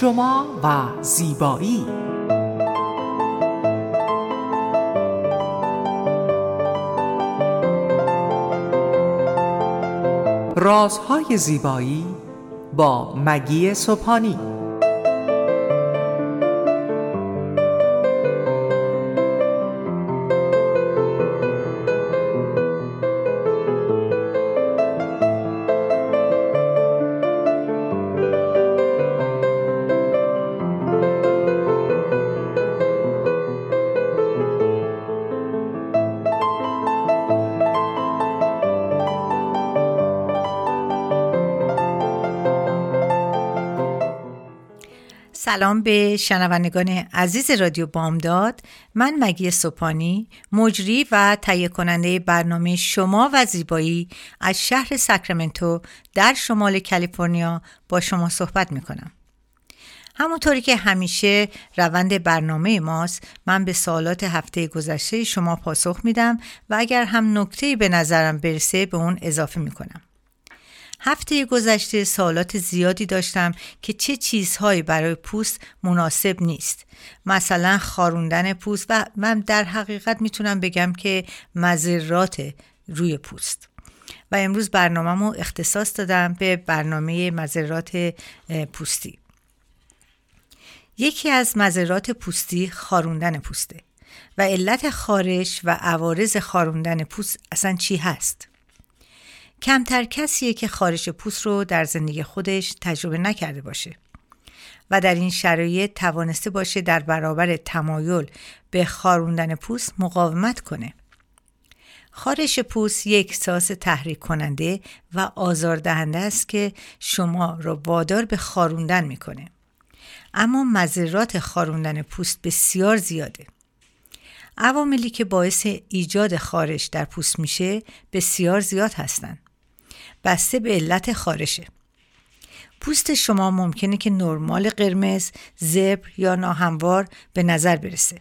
شما و زیبایی. رازهای زیبایی با مگی صبحانی سلام به شنوندگان عزیز رادیو بامداد. من مگی سوپانی مجری و تهیه کننده برنامه شما و زیبایی از شهر ساکرامنتو در شمال کالیفرنیا با شما صحبت می‌کنم. همونطوری که همیشه روند برنامه ماست من به سوالات هفته گذشته شما پاسخ میدم و اگر هم نکته به نظرم برسه به اون اضافه می‌کنم. هفته گذشته سوالات زیادی داشتم که چه چیزهایی برای پوست مناسب نیست. مثلا خاروندن پوست و من در حقیقت می‌تونم بگم که مذرات روی پوست. و امروز برنامهمو اختصاص دادم به برنامه مذرات پوستی. یکی از مذرات پوستی خاروندن پوسته. و علت خارش و عوارض خاروندن پوست اصلا چی هست؟ کمتر کسیه که خارش پوست رو در زندگی خودش تجربه نکرده باشه و در این شرایط توانسته باشه در برابر تمایل به خاروندن پوست مقاومت کنه. خارش پوست یک احساس تحریک کننده و آزاردهنده است که شما را وادار به خاروندن می‌کنه. اما مذرات خاروندن پوست بسیار زیاده. عواملی که باعث ایجاد خارش در پوست میشه بسیار زیاد هستند. بسته به علت خارشه پوست شما ممکنه که نرمال قرمز، زبر یا ناهموار به نظر برسه.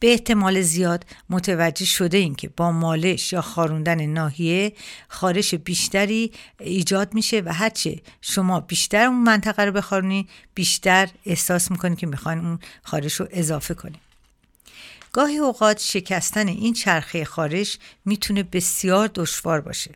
به احتمال زیاد متوجه شده این که با مالش یا خاروندن ناحیه خارش بیشتری ایجاد میشه و هرچه شما بیشتر اون منطقه رو بخارونی بیشتر احساس می‌کنید که می‌خواین اون خارش رو اضافه کنید. گاهی اوقات شکستن این چرخه خارش می‌تونه بسیار دشوار باشه.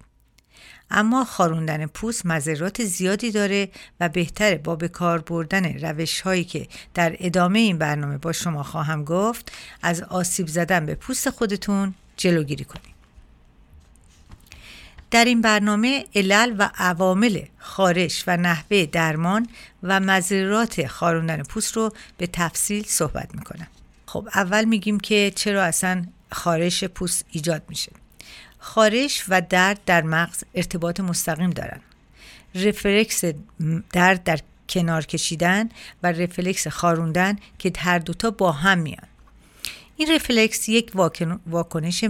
اما خاروندن پوست مذرات زیادی داره و بهتره با به کار بردن روش هایی که در ادامه این برنامه با شما خواهم گفت از آسیب زدن به پوست خودتون جلوگیری کنید. در این برنامه علل و عوامل خارش و نحوه درمان و مذرات خاروندن پوست رو به تفصیل صحبت می‌کنم. خب اول میگیم که چرا اصلا خارش پوست ایجاد میشه. خارش و درد در مغز ارتباط مستقیم دارن. رفلکس درد در کنار کشیدن و رفلکس خاروندن که هر دوتا با هم میان. این رفلکس یک واکنش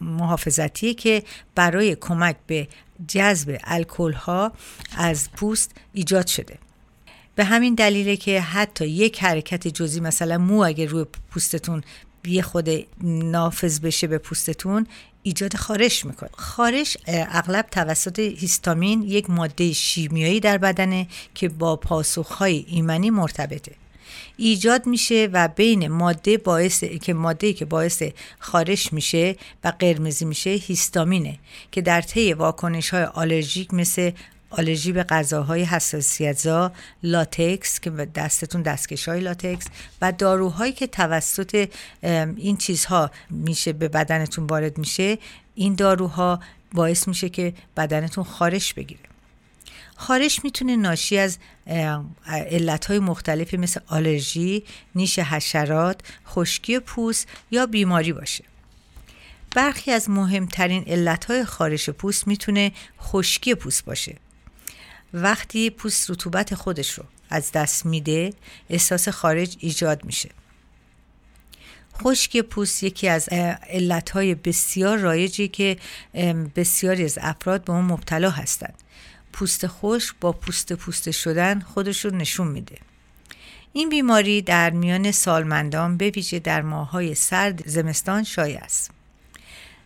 محافظتیه که برای کمک به جذب الکل ها از پوست ایجاد شده. به همین دلیله که حتی یک حرکت جزی مثلا مو اگه روی پوستتون یه خود نافذ بشه به پوستتون ایجاد خارش می‌کنه. خارش اغلب توسط هیستامین یک ماده شیمیایی در بدنه که با پاسخهای ایمنی مرتبطه. ایجاد میشه و بین ماده باعث که ماده که باعث خارش میشه و قرمزی میشه هیستامینه که در طی واکنش های آلرژیک مثل آلرژی به غذاهای حساسیتزا لاتکس که دستتون دستکش های لاتکس و داروهایی که توسط این چیزها میشه به بدنتون وارد میشه این داروها باعث میشه که بدنتون خارش بگیره خارش می‌تونه ناشی از علتهای مختلفی مثل آلرژی، نیش حشرات، خشکی پوست یا بیماری باشه. برخی از مهمترین علتهای خارش پوست می‌تونه خشکی پوست باشه. وقتی پوست رطوبت خودش رو از دست میده احساس خارج ایجاد میشه. خشکی پوست یکی از علتهای بسیار رایجی که بسیاری از افراد به اون مبتلا هستند پوست خشک با پوست پوست شدن خودش رو نشون میده. این بیماری در میان سالمندان به ویژه در ماهای سرد زمستان شایع است.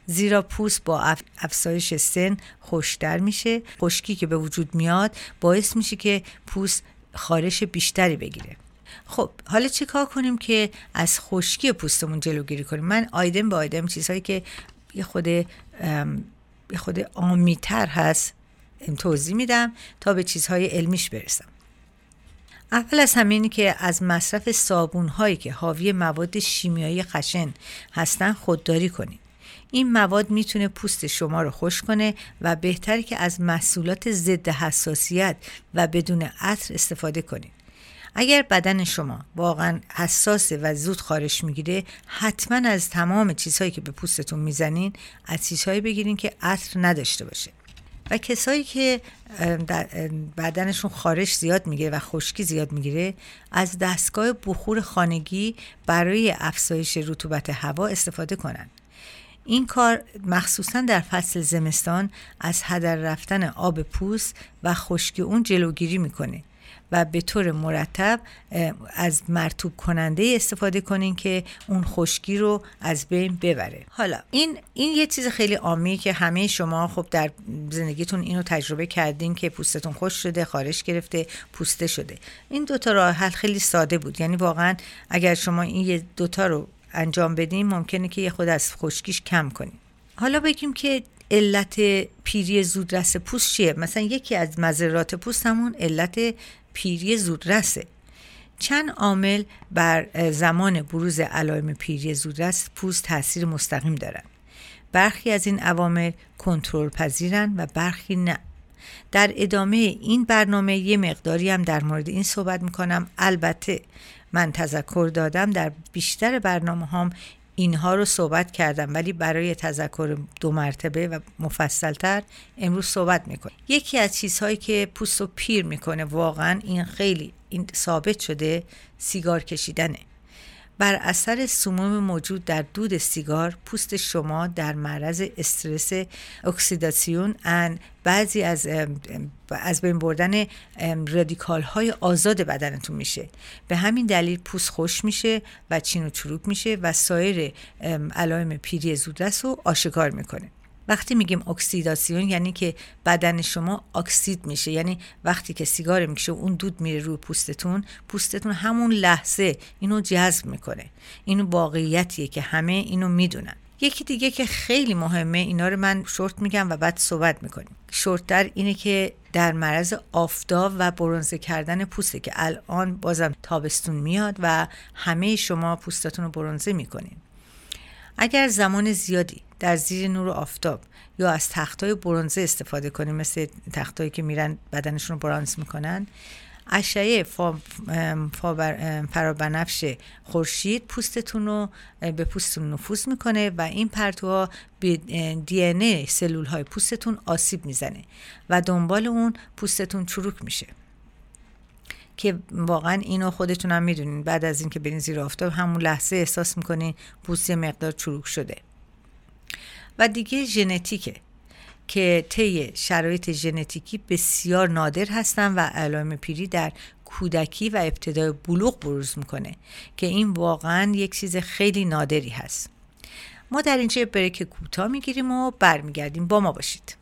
زیرا پوست با افزایش سن خوشتر میشه. خشکی که به وجود میاد باعث میشه که پوست خارش بیشتری بگیره. خب حالا چه کار کنیم که از خشکی پوستمون جلوگیری کنیم؟ من آیدم به آیدم چیزهایی که یه خود یه خود آمیتر هست توضیح میدم تا به چیزهای علمیش برسم. اول از همینی که از مصرف صابون هایی که حاوی مواد شیمیایی خشن هستن خودداری کنید این مواد می‌تونه پوست شما رو خوش کنه و بهتره که از محصولات ضد حساسیت و بدون عطر استفاده کنید. اگر بدن شما واقعا حساسه و زود خارش می‌گیره حتما از تمام چیزهایی که به پوستتون می‌زنین از چیزهایی بگیرین که عطر نداشته باشه. و کسایی که بدنشون خارش زیاد می‌گیره و خشکی زیاد می‌گیره از دستگاه بخور خانگی برای افزایش رطوبت هوا استفاده کنن. این کار مخصوصا در فصل زمستان از هدر رفتن آب پوست و خشکی اون جلوگیری می‌کنه و به طور مرتب از مرتوب کننده استفاده کنین که اون خشکی رو از بین ببره. حالا این این یه چیز خیلی عامی که همه شما خب در زندگیتون اینو تجربه کردین که پوستتون خوش شده خارش گرفته پوسته شده. این دوتا راه حل خیلی ساده بود. یعنی واقعا اگر شما این دوتا رو انجام بدین ممکنه که یه خود از خشکیش کم کنین حالا بگیم که علت پیری زودرس پوست چیه؟ مثلا یکی از مذرات پوست همون علت پیری زودرسه. چند عامل بر زمان بروز علائم پیری زودرس پوست تاثیر مستقیم دارند برخی از این عوامل کنترل پذیرن و برخی نه. در ادامه این برنامه یه مقداری هم در مورد این صحبت می‌کنم. البته من تذکر دادم در بیشتر برنامه هم اینها رو صحبت کردم ولی برای تذکر دو مرتبه و مفصلتر امروز صحبت می‌کنم یکی از چیزهایی که پوست رو پیر می‌کنه واقعا این خیلی این ثابت شده سیگار کشیدنه. بر اثر سموم موجود در دود سیگار پوست شما در معرض استرس اکسیداسیون ان. بعضی از از بین بردن رادیکال های آزاد بدنتون میشه. به همین دلیل پوست خشک میشه و چین و چروک میشه و سایر علائم پیری زودرس رو آشکار می‌کنه. وقتی میگیم اکسیداسیون یعنی که بدن شما اکسید میشه یعنی وقتی که سیگار می‌کشه اون دود میره روی پوستتون پوستتون همون لحظه اینو جذب می‌کنه. اینو واقعیتیه که همه اینو می‌دونن. یکی دیگه که خیلی مهمه اینا رو من شورت میگم و بعد صحبت می‌کنیم. شورتتر اینه که در معرض آفتاب و برونزه کردن پوسته که الان بازم تابستون میاد و همه شما پوستتون رو برونزه می‌کنین. اگر زمان زیادی در زیر نور آفتاب یا از تختای برونزه استفاده کنیم مثل تختایی که میرن بدنشون رو برانز می‌کنن. اشعه فرابنفش خورشید پوستتون رو به پوستتون نفوذ می‌کنه و این پرتوها به دی ان سلول های پوستتون آسیب می‌زنه و دنبال اون پوستتون چروک میشه. که واقعا اینو خودتون هم می‌دونین. بعد از اینکه برین زیر آفتاب همون لحظه احساس می‌کنین پوست مقدار چروک شده. و دیگه ژنتیکه که طی شرایط ژنتیکی بسیار نادر هستن و علائم پیری در کودکی و ابتدای بلوغ بروز می‌کنه که این واقعا یک چیز خیلی نادری هست. ما در اینجا بریک کوتاه می‌گیریم و برمیگردیم. با ما باشید.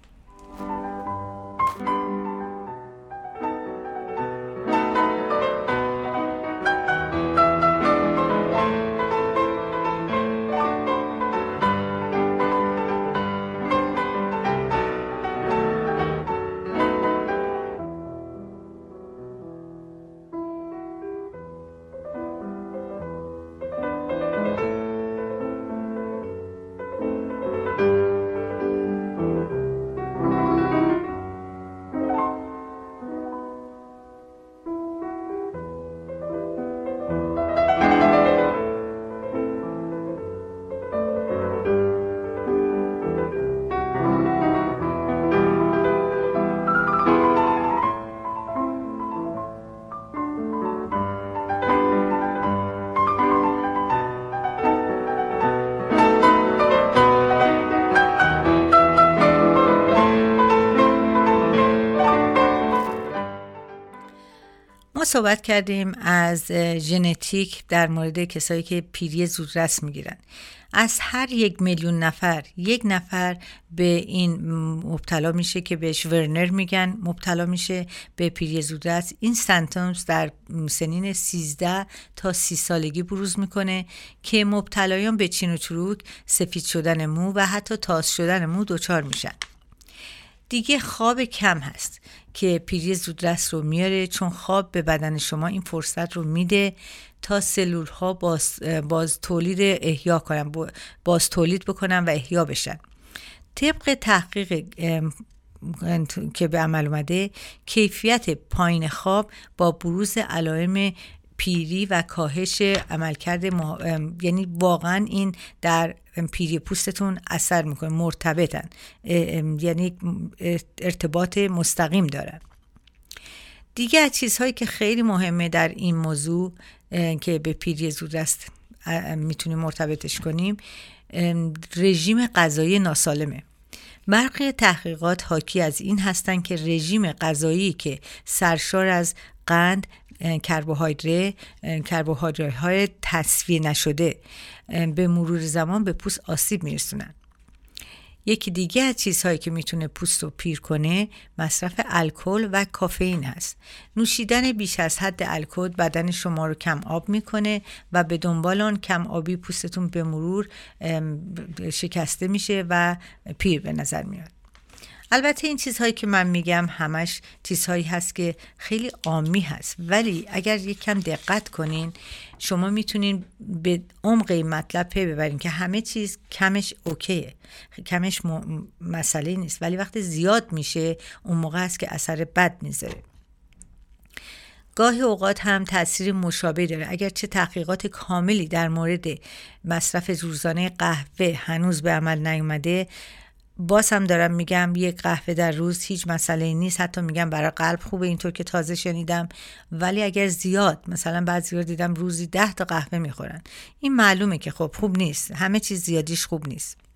صحبت کردیم از ژنتیک در مورد کسایی که پیری زودرس می‌گیرن. از هر یک میلیون نفر یک نفر به این مبتلا میشه که بهش ورنر میگن مبتلا میشه به پیری زودرس این سنتومز در سنین 13 تا 30 سالگی بروز می‌کنه که مبتلایان به چین و چروک سفید شدن مو و حتی تاس شدن مو دچار میشن. دیگه خواب کم هست که پیری زودرس رو میاره چون خواب به بدن شما این فرصت رو میده تا سلول ها باز, باز تولید احیا کنن باز تولید بکنن و احیا بشن. طبق تحقیق که به عمل اومده کیفیت پایین خواب با بروز علائم پیری و کاهش عملکرد یعنی واقعا این در پیری پوستتون اثر می‌کنه مرتبطن یعنی ارتباط مستقیم دارن دیگه از چیزهایی که خیلی مهمه در این موضوع که به پیری زودرس می‌تونیم مرتبطش کنیم رژیم غذایی ناسالمه. برخی تحقیقات حاکی از این هستند که رژیم غذایی که سرشار از قند کربوهیدرات کربوهیدرات های تصفیه نشده به مرور زمان به پوست آسیب میرسونن. یکی دیگه از چیزهایی که می‌تونه پوست رو پیر کنه مصرف الکل و کافئین هست نوشیدن بیش از حد الکل بدن شما رو کم آب می‌کنه و به دنبال آن کم آبی پوستتون به مرور شکسته میشه و پیر به نظر میاد. البته این چیزهایی که من میگم همش چیزهایی هست که خیلی عامی هست. ولی اگر یک کم دقت کنین شما می‌تونین به عمق مطلب پی ببرین که همه چیز کمش اوکیه. کمش مسئله نیست. ولی وقتی زیاد میشه اون موقع است که اثر بد می‌ذاره. گاهی اوقات هم تاثیر مشابه داره. اگر چه تحقیقات کاملی در مورد مصرف روزانه قهوه هنوز به عمل نیومده باز دارم میگم یک قهوه در روز هیچ مسئله نیست. حتی میگم برای قلب خوبه اینطور که تازه شنیدم. ولی اگر زیاد مثلا بعضی رو دیدم روزی ده تا قهوه می‌خورن. این معلومه که خب خوب نیست. همه چیز زیادیش خوب نیست.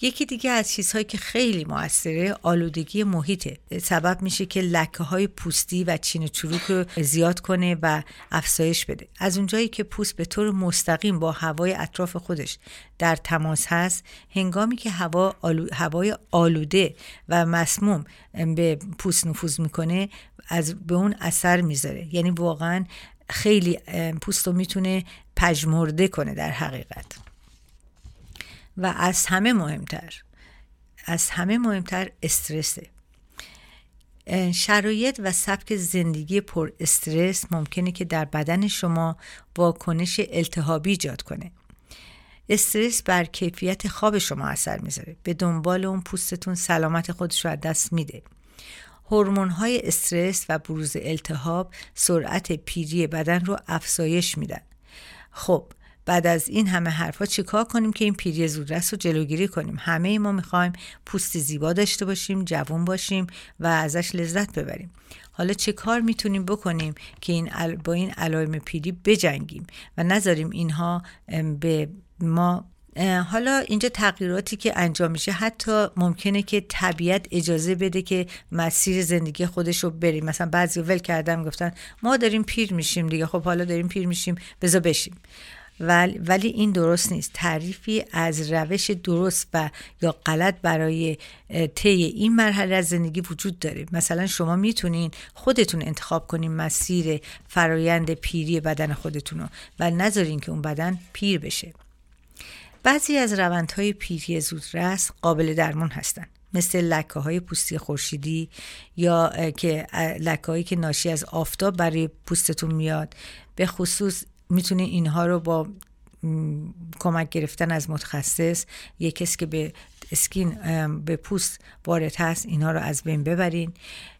یکی دیگه از چیزهایی که خیلی موثره آلودگی محیطه. سبب میشه که لکه های پوستی و چین و چروک رو زیاد کنه و افزایش بده. از اونجایی که پوست به طور مستقیم با هوای اطراف خودش در تماس هست هنگامی که هوا هوای آلوده و مسموم به پوست نفوذ می‌کنه از به اون اثر می‌ذاره. یعنی واقعا خیلی پوست رو می‌تونه پژمرده کنه در حقیقت. و از همه مهمتر از همه مهمتر استرسه. شرایط و سبک زندگی پر استرس ممکنه که در بدن شما واکنش التهابی ایجاد کنه. استرس بر کیفیت خواب شما اثر می‌ذاره. به دنبال اون پوستتون سلامت خودش رو از دست میده. هورمون های استرس و بروز التهاب سرعت پیری بدن رو افزایش میدن. خب بعد از این همه حرفا چیکار کنیم که این پیری زودرس رو جلوگیری کنیم؟ همه ما می‌خوایم پوست زیبا داشته باشیم جوون باشیم و ازش لذت ببریم. حالا چه کار می‌تونیم بکنیم که این با این علائم پیری بجنگیم و نذاریم اینها به ما؟ حالا اینجا تغییراتی که انجام میشه حتی ممکنه که طبیعت اجازه بده که مسیر زندگی خودش رو بریم. مثلا بعضی ول کردن گفتن ما داریم پیر میشیم دیگه. خب حالا داریم پیر میشیم بذار بشیم. ولی این درست نیست. تعریفی از روش درست و یا غلط برای طی این مرحله از زندگی وجود داره. مثلا شما می‌تونین خودتون انتخاب کنین مسیر فرایند پیری بدن خودتون رو و نذارین که اون بدن پیر بشه. بعضی از روندهای پیری زودرس قابل درمان هستند مثل لکه های پوستی خورشیدی یا که لکه هایی که ناشی از آفتاب برای پوستتون میاد. به خصوص می‌تونید اینها رو با کمک گرفتن از متخصص یک کسی که به اسکین به پوست وارد هست اینها رو از بین ببرین.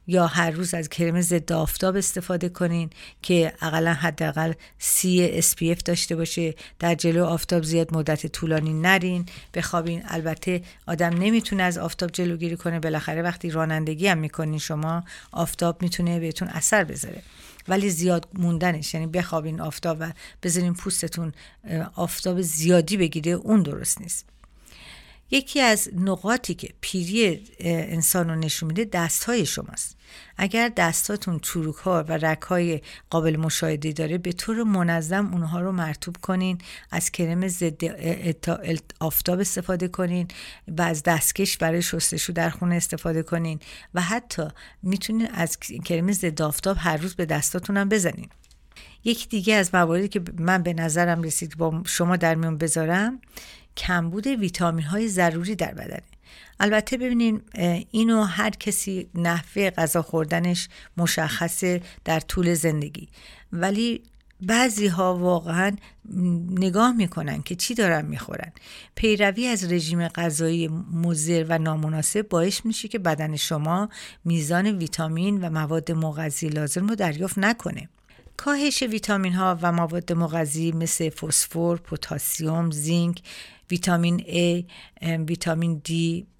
یا هر روز از کرم ضد آفتاب استفاده کنین که اقلا حداقل سی SPF داشته باشه. در جلو آفتاب زیاد مدت طولانی نرین. بخوابین. البته آدم نمی‌تونه از آفتاب جلوگیری کنه. بالاخره وقتی رانندگی هم می‌کنین شما آفتاب می‌تونه بهتون اثر بذاره. ولی زیاد موندنش یعنی بخوابین آفتاب و بذارین پوستتون آفتاب زیادی بگیره اون درست نیست. یکی از نقاطی که پیری انسان رو نشون میده دست های شماست. اگر دستاتون چروک ها و رک های قابل مشاهده داره به طور منظم اونها رو مرتوب کنین از کرم ضد آفتاب استفاده کنین و از دستکش برای شستشو در خونه استفاده کنین و حتی می‌تونین از کرم ضد آفتاب هر روز به دستاتون هم بزنین. یکی دیگه از مواردی که من به نظرم رسید با شما در میون بذارم کمبود ویتامین های ضروری در بدنه. البته ببینین اینو هر کسی نحوه غذا خوردنش مشخصه در طول زندگی. ولی بعضی ها واقعا نگاه می‌کنن که چی دارن می‌خورن. پیروی از رژیم غذایی مضر و نامناسب باعث میشه که بدن شما میزان ویتامین و مواد مغذی لازم رو دریافت نکنه. کاهش ویتامین ها و مواد مغذی مثل فسفر، پتاسیم، زینک، ویتامین A، ویتامین D،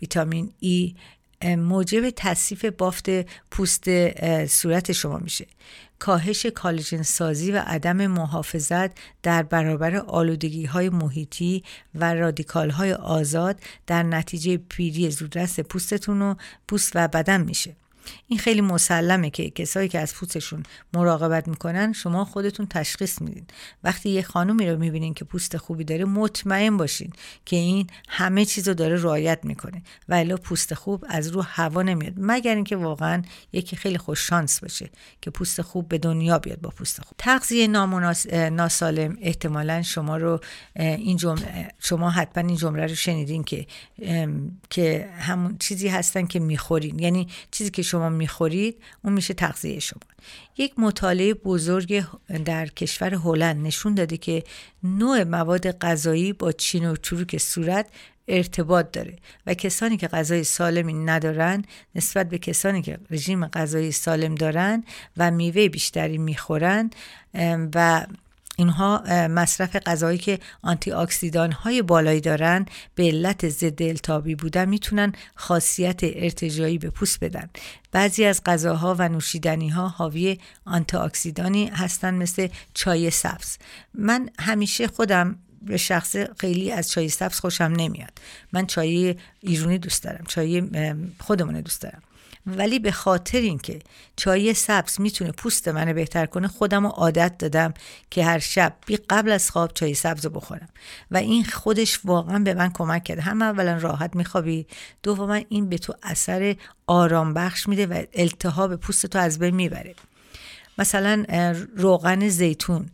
ویتامین E. موجب تصیف بافت پوست صورت شما میشه. کاهش کالژن سازی و عدم محافظت در برابر آلودگی های محیطی و رادیکال های آزاد در نتیجه پیری زودرس پوستتون و پوست و بدن میشه. این خیلی مسلمه که کسایی که از پوستشون مراقبت می‌کنن شما خودتون تشخیص میدین. وقتی یه خانومی رو می‌بینین که پوست خوبی داره مطمئن باشین که این همه چیز رو داره رعایت می‌کنه. و الا پوست خوب از رو هوا نمیاد. مگر اینکه واقعا یکی خیلی خوش شانس باشه که پوست خوب به دنیا بیاد با پوست خوب. تغذیه ناسالم احتمالا شما رو این جمله شما حتما این جمله رو شنیدین که که همون چیزی هستن که می‌خورین. یعنی چیزی که می‌خورید اون میشه تغذیه شما. یک مطالعه بزرگ در کشور هلند نشون داده که نوع مواد غذایی با چین و چروک صورت ارتباط داره و کسانی که غذای سالمی ندارن نسبت به کسانی که رژیم غذایی سالم دارن و میوه بیشتری می‌خورن و اینها مصرف غذایی که آنتی اکسیدان های بالایی دارن به علت ضد التهابی بودن می‌تونن خاصیت ارتجایی به پوست بدن. بعضی از غذاها و نوشیدنی ها حاوی آنتی اکسیدانی هستن مثل چای سبز. من همیشه خودم به شخص خیلی از چای سبز خوشم نمیاد. من چای ایرونی دوست دارم چای خودمونه دوست دارم. ولی به خاطر اینکه چای سبز می‌تونه پوست منو بهتر کنه خودم عادت دادم که هر شب بی قبل از خواب چای سبز بخورم. و این خودش واقعا به من کمک کرده. هم اولا راحت میخوابی دوما این به تو اثر آرام بخش میده و التهاب پوست تو از بین می‌بره. مثلا روغن زیتون.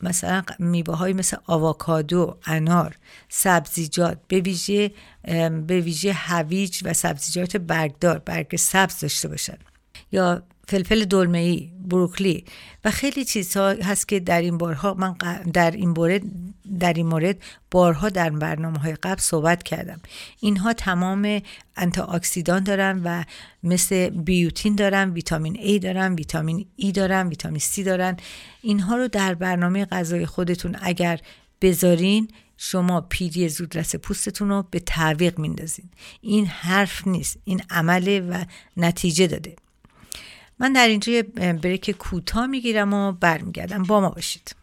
مثلا میوه های مثل آواکادو، انار، سبزیجات به ویژه به ویژه هویج و سبزیجات برگدار برگ سبز داشته باشد یا فلفل دلمه ای بروکلی و خیلی چیزها هست که در این بارها من در این مورد در این مورد بارها در برنامه های قبل صحبت کردم. اینها تمام انتی اکسیدان دارن و مثل بیوتین دارن ویتامین A دارن ویتامین E دارن ویتامین C دارن. اینها رو در برنامه غذای خودتون اگر بذارین شما پیری زودرس پوستتون رو به تعویق میندازین. این حرف نیست این عمله و نتیجه داده. من در اینجا بریک کوتاه می‌گیرم و برمیگردم. با ما باشید.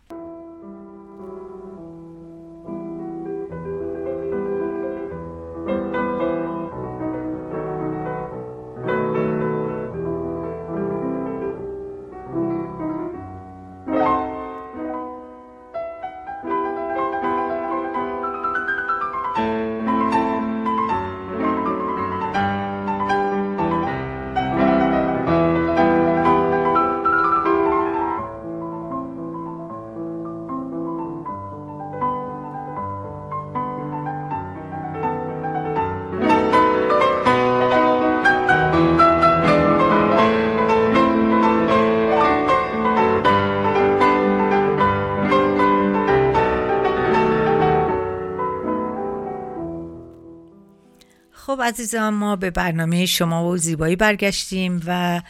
خب عزیزان ما به برنامه شما و زیبایی برگشتیم و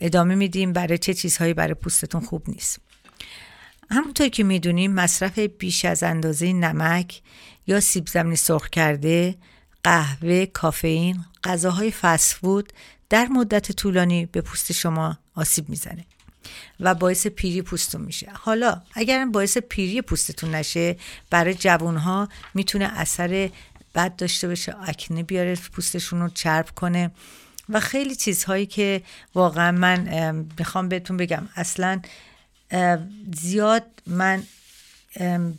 ادامه میدیم برای چه چیزهایی برای پوستتون خوب نیست. همونطور که می‌دونیم مصرف بیش از اندازه نمک یا سیب زمینی سرخ کرده قهوه، کافئین، غذاهای فسفود در مدت طولانی به پوست شما آسیب می‌زنه و باعث پیری پوستتون میشه. حالا اگر باعث پیری پوستتون نشه برای جوانها می‌تونه اثر بد داشته باشه اکنه بیاره پوستشون رو چرب کنه و خیلی چیزهایی که واقعا من می‌خوام بهتون بگم. اصلا زیاد من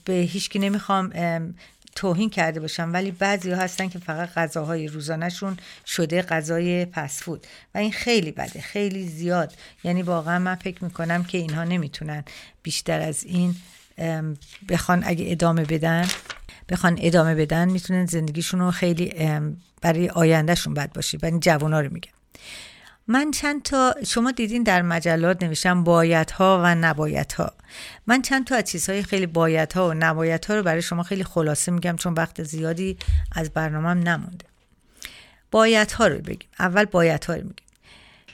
به هیچکی نمی‌خوام توهین کرده باشم ولی بعضی ها هستن که فقط غذاهای روزانهشون شده غذای فسفود و این خیلی بده خیلی زیاد. یعنی واقعا من فکر می‌کنم که اینها نمی‌تونن بیشتر از این بخوان اگه ادامه بدن. بخوان ادامه بدن می‌تونن زندگیشون رو خیلی برای آیندهشون بد باشه. برای جوان ها رو میگم. من چند تا شما دیدین در مجلات نوشتم ها و ها من چند تا از چیزهای خیلی ها و ها رو برای شما خیلی خلاصه میگم چون وقت زیادی از برنامهم نمونده. ها رو بگیم. اول ها رو میگیم.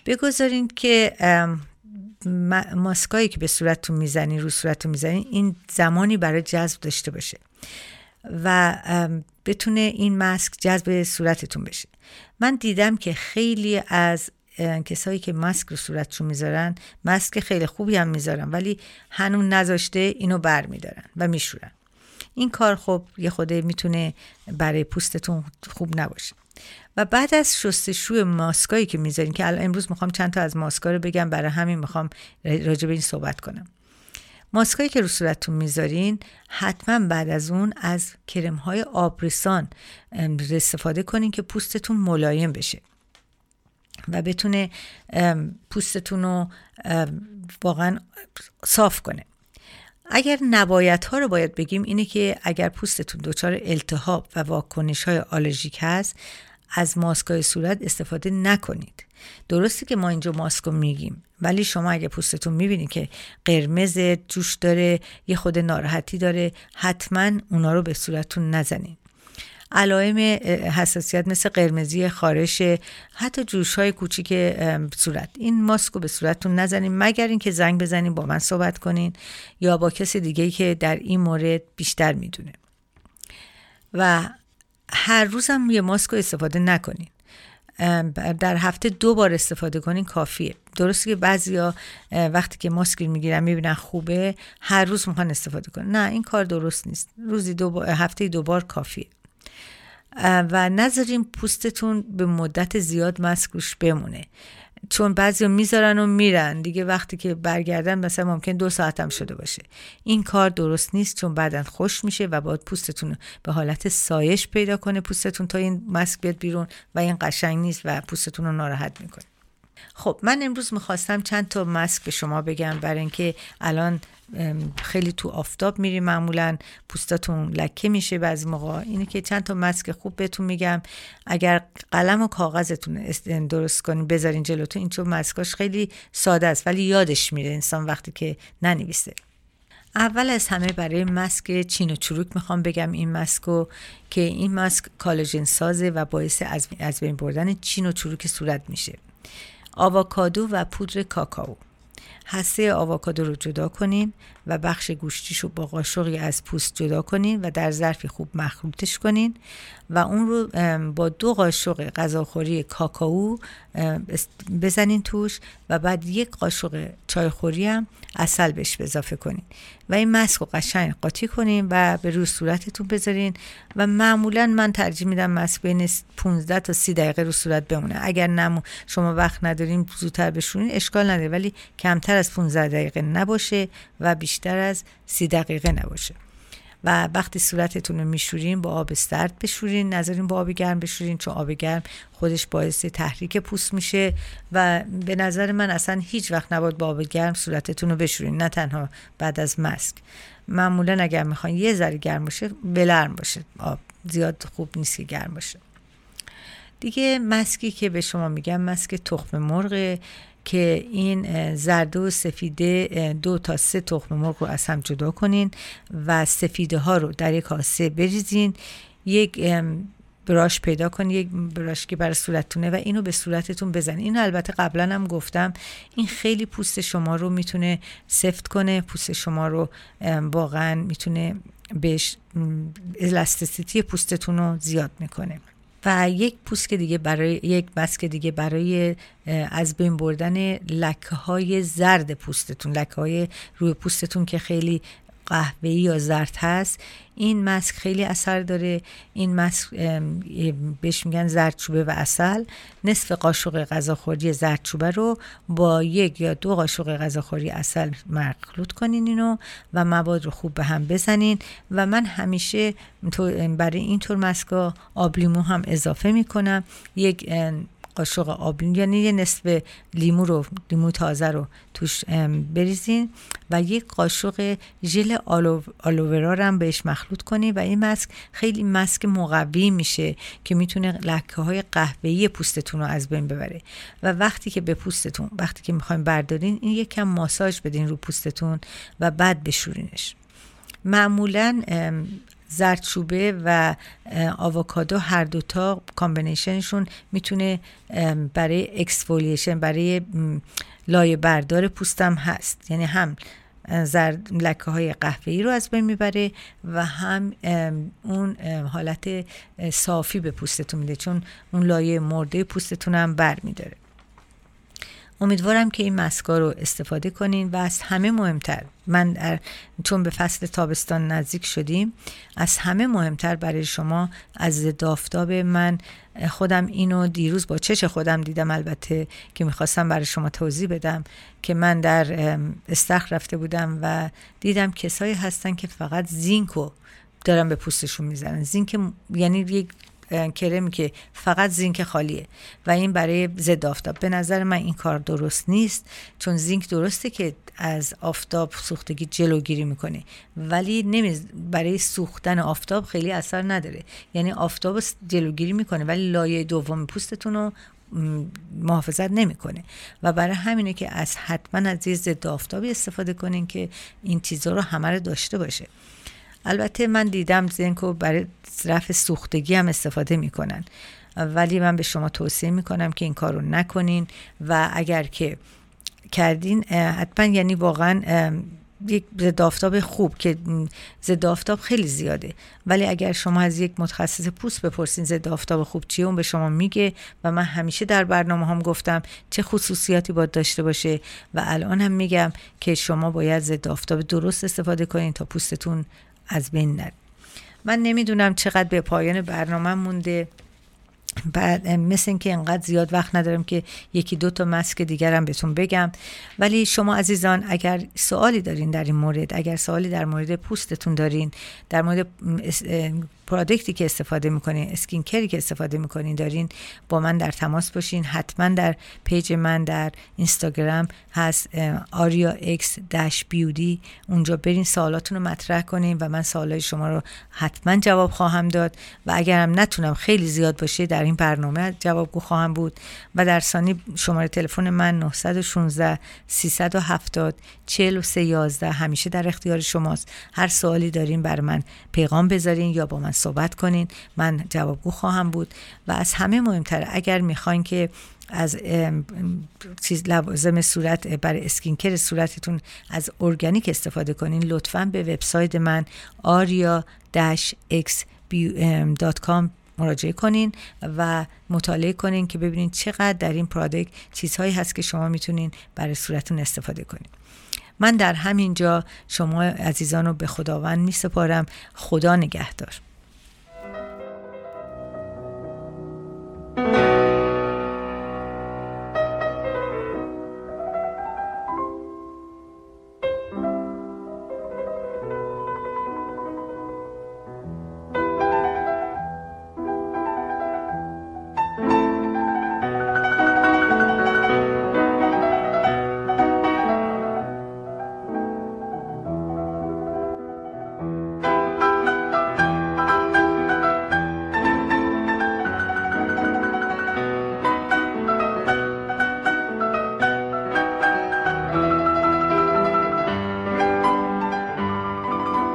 بگذارین که ماسکایی که به صورتتون می‌زنین رو صورتتون می‌زنین این زمانی برای جذب داشته باشه. و بتونه این ماسک جذب صورتتون بشه. من دیدم که خیلی از کسایی که ماسک رو صورتشون می‌ذارن ماسک خیلی خوبی هم می‌ذارن ولی هنوز نذاشته اینو بر میدارن و میشورن. این کار خب یه خوده می‌تونه برای پوستتون خوب نباشه. و بعد از شستشوی ماسکایی که می‌ذارین که الان امروز می‌خوام چند تا از ماسکا رو بگم برای همین می‌خوام راجع به این صحبت کنم. ماسکایی که رو صورتتون می‌ذارین حتما بعد از اون از کرم های آبریسان استفاده کنین که پوستتون ملایم بشه و بتونه پوستتون رو واقعا صاف کنه. اگر نبایت ها رو باید بگیم اینه که اگر پوستتون دچار التهاب و واکنش های آلرژیک هست از ماسکای صورت استفاده نکنید. درسته که ما اینجا ماسک میگیم ولی شما اگه پوستتون می‌بینید که قرمز جوش داره یه خود ناراحتی داره حتما اونا رو به صورتتون نزنید علائم حساسیت مثل قرمزی خارش حتی جوش های کوچیک صورت. این ماسک رو به صورتتون نزنین مگر اینکه زنگ بزنین با من صحبت کنین یا با کسی دیگه که در این مورد بیشتر می‌دونه. و هر روز هم یه ماسک رو استفاده نکنین. در هفته دو بار استفاده کنین کافیه. درسته که بعضیا وقتی که ماسک می‌گیرن می‌بینن خوبه هر روز می‌خوان استفاده کنن. نه این کار درست نیست. روزی دو هفته دو بار کافیه. و نذاریم پوستتون به مدت زیاد ماسک روش بمونه. چون بعضی می‌ذارن و میرن. دیگه وقتی که برگردن مثلا ممکن دو ساعت هم شده باشه. این کار درست نیست چون بعدا خوش میشه و باید پوستتون به حالت سایش پیدا کنه پوستتون تا این ماسک بیاد بیرون و این قشنگ نیست و پوستتون رو ناراحت می‌کنه. خب من امروز می‌خواستم چند تا ماسک به شما بگم برای اینکه الان خیلی تو آفتاب میری معمولا پوستاتون لکه میشه بعضی موقع اینه که چند تا ماسک خوب بهتون میگم. اگر قلم و کاغذتون درست کنین بذارین جلوتون این چون ماسکاش خیلی ساده است ولی یادش میره انسان وقتی که ننویسه. اول از همه برای ماسک چین و چروک می‌خوام بگم. این ماسکو که این ماسک کالژن سازه و باعث از بین بردن چین و چروک صورت میشه. آواکادو و پودر کاکائو هسته آواکادو رو جدا کنین و بخش گوشتیش رو با قاشقی از پوست جدا کنین و در ظرفی خوب مخلوطش کنین و اون رو با دو قاشق غذاخوری کاکائو بزنین توش و بعد یک قاشق چایخوری هم اصل بهش اضافه کنین و این مسک رو قشنگ قاطی کنین و به روی صورتتون بذارین و معمولا من ترجیح میدم مسک بین 15 تا 30 دقیقه رو صورت بمونه. اگر نمو شما وقت ندارین زودتر بشورین اشکال نداره ولی کمتر از 15 دقیقه نباشه و بیشتر از 30 دقیقه نباشه. و وقتی صورتتون رو میشورین با آب سرد بشورین نذارین با آب گرم بشورین چون آب گرم خودش باعث تحریک پوست میشه و به نظر من اصلا هیچ وقت نباید با آب گرم صورتتون رو بشورین نه تنها بعد از مسک. معمولا اگر می‌خواین یه ذره گرم باشه بلرم باشه. آب زیاد خوب نیست که گرم باشه. دیگه مسکی که به شما میگم مسک تخم مرغ. که این زرده و سفیده دو تا سه تخم مرغ رو از هم جدا کنین و سفیده ها رو در یک کاسه بریزین. یک براش پیدا کنین یک براش که برای صورتتونه و اینو به صورتتون بزنین. اینو البته قبلا هم گفتم این خیلی پوست شما رو می‌تونه سفت کنه پوست شما رو واقعا می‌تونه بهش الاستیسیتی پوستتون رو زیاد می‌کنه. و یک پوست دیگه برای یک ماسک دیگه برای از بین بردن لکه های زرد پوستتون لکه های روی پوستتون که خیلی قهوه‌ای یا زرد هست این مسک خیلی اثر داره. این مسک بهش میگن زردچوبه و اصل نصف قاشق غذاخوری زردچوبه رو با یک یا دو قاشق غذاخوری اصل مخلوط کنین اینو و مواد رو خوب به هم بزنین. و من همیشه برای این طور مسکا آب لیمو هم اضافه می‌کنم. یک قاشق آب یعنی یه نصف لیمو رو لیمو تازه رو توش بریزین و یک قاشق ژل آلوورا رو هم بهش مخلوط کنید و این مسک خیلی مسک مقوی میشه که می‌تونه لکه های قهوه‌ای پوستتون رو از بین ببره. و وقتی که به پوستتون وقتی که می‌خوایم بردارین این یک کم ماساژ بدین رو پوستتون و بعد بشورینش. معمولا زردچوبه و آووکادو هر دوتا combination شون می‌تونه برای exfoliation برای لایه بردار پوستم هست. یعنی هم زرد لکه های قهوه‌ای رو از بین می‌بره و هم اون حالت صافی به پوستتون میده چون اون لایه مرده پوستتون هم بر میداره امیدوارم که این مسکا رو استفاده کنین و از همه مهمتر من در چون به فصل تابستان نزدیک شدیم از همه مهمتر برای شما از دافتاب من خودم اینو دیروز با چش خودم دیدم البته که می‌خواستم برای شما توضیح بدم که من در استخر رفته بودم و دیدم کسایی هستن که فقط زینکو دارن به پوستشون می‌زنن. زینک یعنی یک کرمی که فقط زینک خالیه و این برای ضد آفتاب. به نظر من این کار درست نیست چون زینک درسته که از آفتاب سوختگی جلوگیری می‌کنه ولی نمی برای سوختن آفتاب خیلی اثر نداره. یعنی آفتاب جلوگیری می‌کنه ولی لایه دوم پوستتون رو محافظت نمی‌کنه. و برای همینه که از حتما از ضد آفتابی استفاده کنین که این چیزها رو همه رو داشته باشه. البته من دیدم زنکو برای رفع سوختگی هم استفاده می‌کنن. ولی من به شما توصیه می‌کنم که این کار رو نکنین و اگر که کردین حتما یعنی واقعا یک ضد خوب که ضد خیلی زیاده. ولی اگر شما از یک متخصص پوست بپرسین ضد خوب چیه اون به شما میگه و من همیشه در برنامه هم گفتم چه خصوصیاتی باید داشته باشه و الان هم میگم که شما باید ضد درست استفاده کنین تا پوستتون از بین نره. من نمی‌دونم چقدر به پایان برنامه مونده. بعد مثل اینکه انقدر زیاد وقت ندارم که یکی دو تا مسک دیگرم بهتون بگم. ولی شما عزیزان اگر سوالی دارین در این مورد اگر سوالی در مورد پوستتون دارین در مورد product ی که استفاده می‌کنین skin care ی که استفاده می‌کنین دارین با من در تماس باشین. حتما در page من در اینستاگرام هست آریا X dash beauty اونجا برین سوالاتون رو مطرح کنین و من سوالای شما رو حتما جواب خواهم داد. و اگرم نتونم خیلی زیاد باشه در این برنامه جوابگو خواهم بود. و در ثانی شماره تلفن من 916 370 4311 همیشه در اختیار شماست. هر سوالی دارین بر من پیغام بذارین یا با من صحبت کنین. من جوابگو خواهم بود. و از همه مهمتر اگر می‌خواین که از چیز لوازم صورت برای اسکینکر صورتتون از ارگانیک استفاده کنین لطفا به وبسایت من aria-x.com مراجعه کنین و مطالعه کنین که ببینین چقدر در این پرادکت چیزهایی هست که شما می‌تونین برای صورتتون استفاده کنین. من در همین جا شما عزیزان رو به خداوند می سپارم خدا نگهدار.